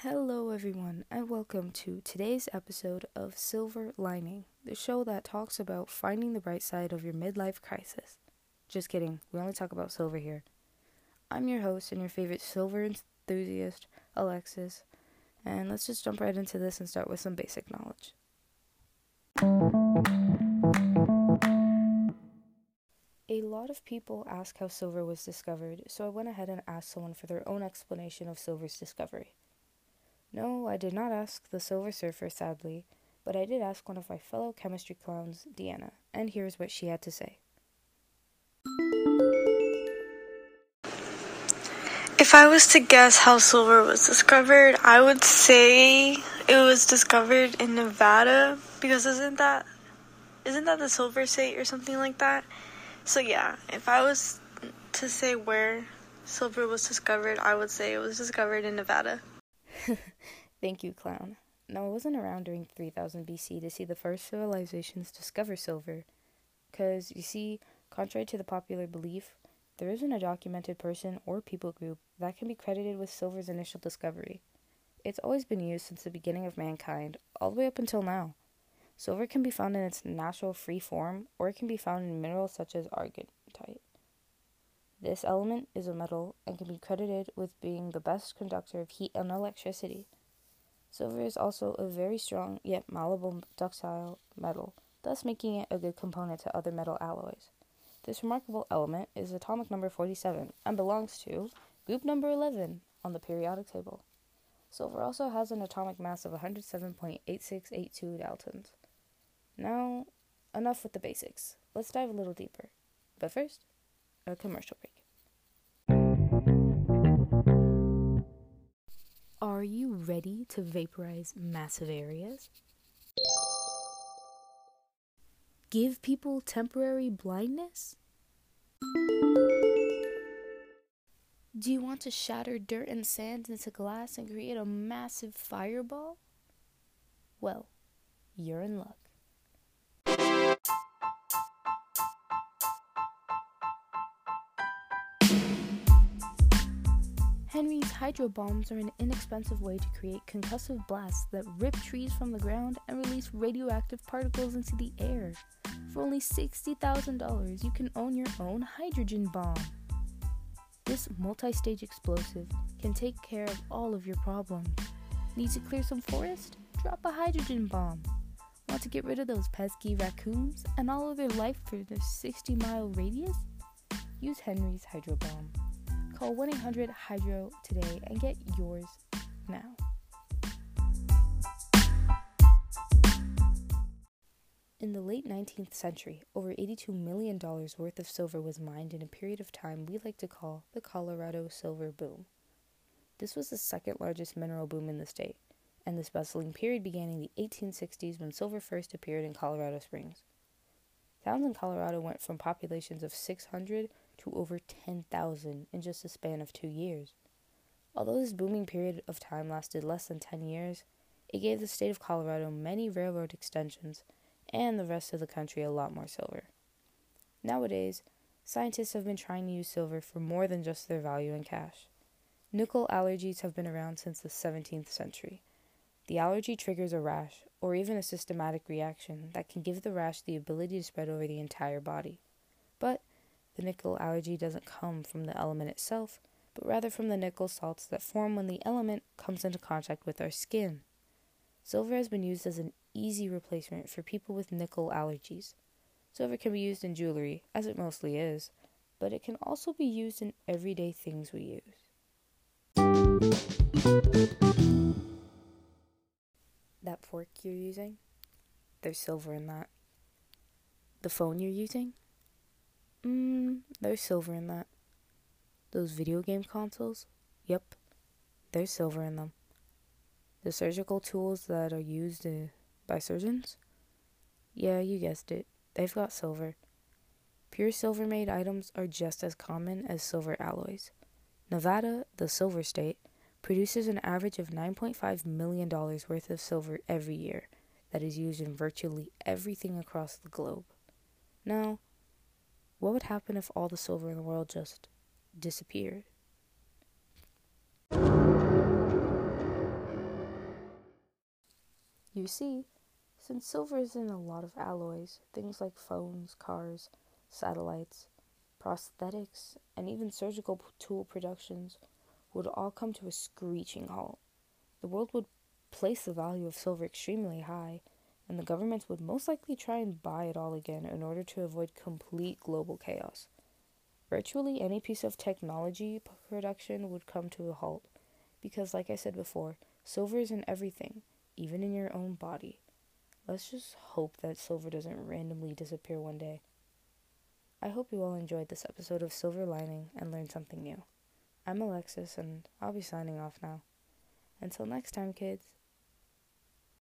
Hello, everyone, and welcome to today's episode of Silver Lining, the show that talks about finding the bright side of your midlife crisis. Just kidding, we only talk about silver here. I'm your host and your favorite silver enthusiast, Alexis, and let's just jump right into this and start with some basic knowledge. A lot of people ask how silver was discovered, so I went ahead and asked someone for their own explanation of silver's discovery. No, I did not ask the Silver Surfer, sadly, but I did ask one of my fellow chemistry clowns, Deanna, and here's what she had to say. If I was to guess how silver was discovered, I would say it was discovered in Nevada because isn't that isn't that the silver state or something like that? So yeah, if I was to say where silver was discovered, I would say it was discovered in Nevada. Thank you, clown. No, I wasn't around during 3000 BC to see the first civilizations discover silver. Because, you see, contrary to the popular belief, there isn't a documented person or people group that can be credited with silver's initial discovery. It's always been used since the beginning of mankind, all the way up until now. Silver can be found in its natural free form, or it can be found in minerals such as argentite. This element is a metal and can be credited with being the best conductor of heat and electricity. Silver is also a very strong yet malleable ductile metal, thus making it a good component to other metal alloys. This remarkable element is atomic number 47 and belongs to group number 11 on the periodic table. Silver also has an atomic mass of 107.8682 daltons. Now, enough with the basics. Let's dive a little deeper. But first, a commercial break. Are you ready to vaporize massive areas? Give people temporary blindness? Do you want to shatter dirt and sand into glass and create a massive fireball? Well, you're in luck. Hydro bombs are an inexpensive way to create concussive blasts that rip trees from the ground and release radioactive particles into the air. For only $60,000, you can own your own hydrogen bomb. This multi stage explosive can take care of all of your problems. Need to clear some forest? Drop a hydrogen bomb. Want to get rid of those pesky raccoons and all of their life for the 60 mile radius? Use Henry's Hydro Bomb. Call 1 800 Hydro today and get yours now. In the late 19th century, over $82 million worth of silver was mined in a period of time we like to call the Colorado Silver Boom. This was the second largest mineral boom in the state, and this bustling period began in the 1860s when silver first appeared in Colorado Springs. Towns in Colorado went from populations of 600 to over 10,000 in just a span of two years. Although this booming period of time lasted less than 10 years, it gave the state of Colorado many railroad extensions and the rest of the country a lot more silver. Nowadays, scientists have been trying to use silver for more than just their value in cash. Nickel allergies have been around since the 17th century. The allergy triggers a rash, or even a systematic reaction, that can give the rash the ability to spread over the entire body. But the nickel allergy doesn't come from the element itself, but rather from the nickel salts that form when the element comes into contact with our skin. Silver has been used as an easy replacement for people with nickel allergies. Silver can be used in jewelry, as it mostly is, but it can also be used in everyday things we use. That fork you're using, there's silver in that. The phone you're using, Mmm, there's silver in that. Those video game consoles? Yep, there's silver in them. The surgical tools that are used uh, by surgeons? Yeah, you guessed it. They've got silver. Pure silver made items are just as common as silver alloys. Nevada, the silver state, produces an average of $9.5 million worth of silver every year that is used in virtually everything across the globe. Now, what would happen if all the silver in the world just disappeared? You see, since silver is in a lot of alloys, things like phones, cars, satellites, prosthetics, and even surgical tool productions would all come to a screeching halt. The world would place the value of silver extremely high, and the governments would most likely try and buy it all again in order to avoid complete global chaos. Virtually any piece of technology production would come to a halt, because, like I said before, silver is in everything, even in your own body. Let's just hope that silver doesn't randomly disappear one day. I hope you all enjoyed this episode of Silver Lining and learned something new. I'm Alexis, and I'll be signing off now. Until next time, kids.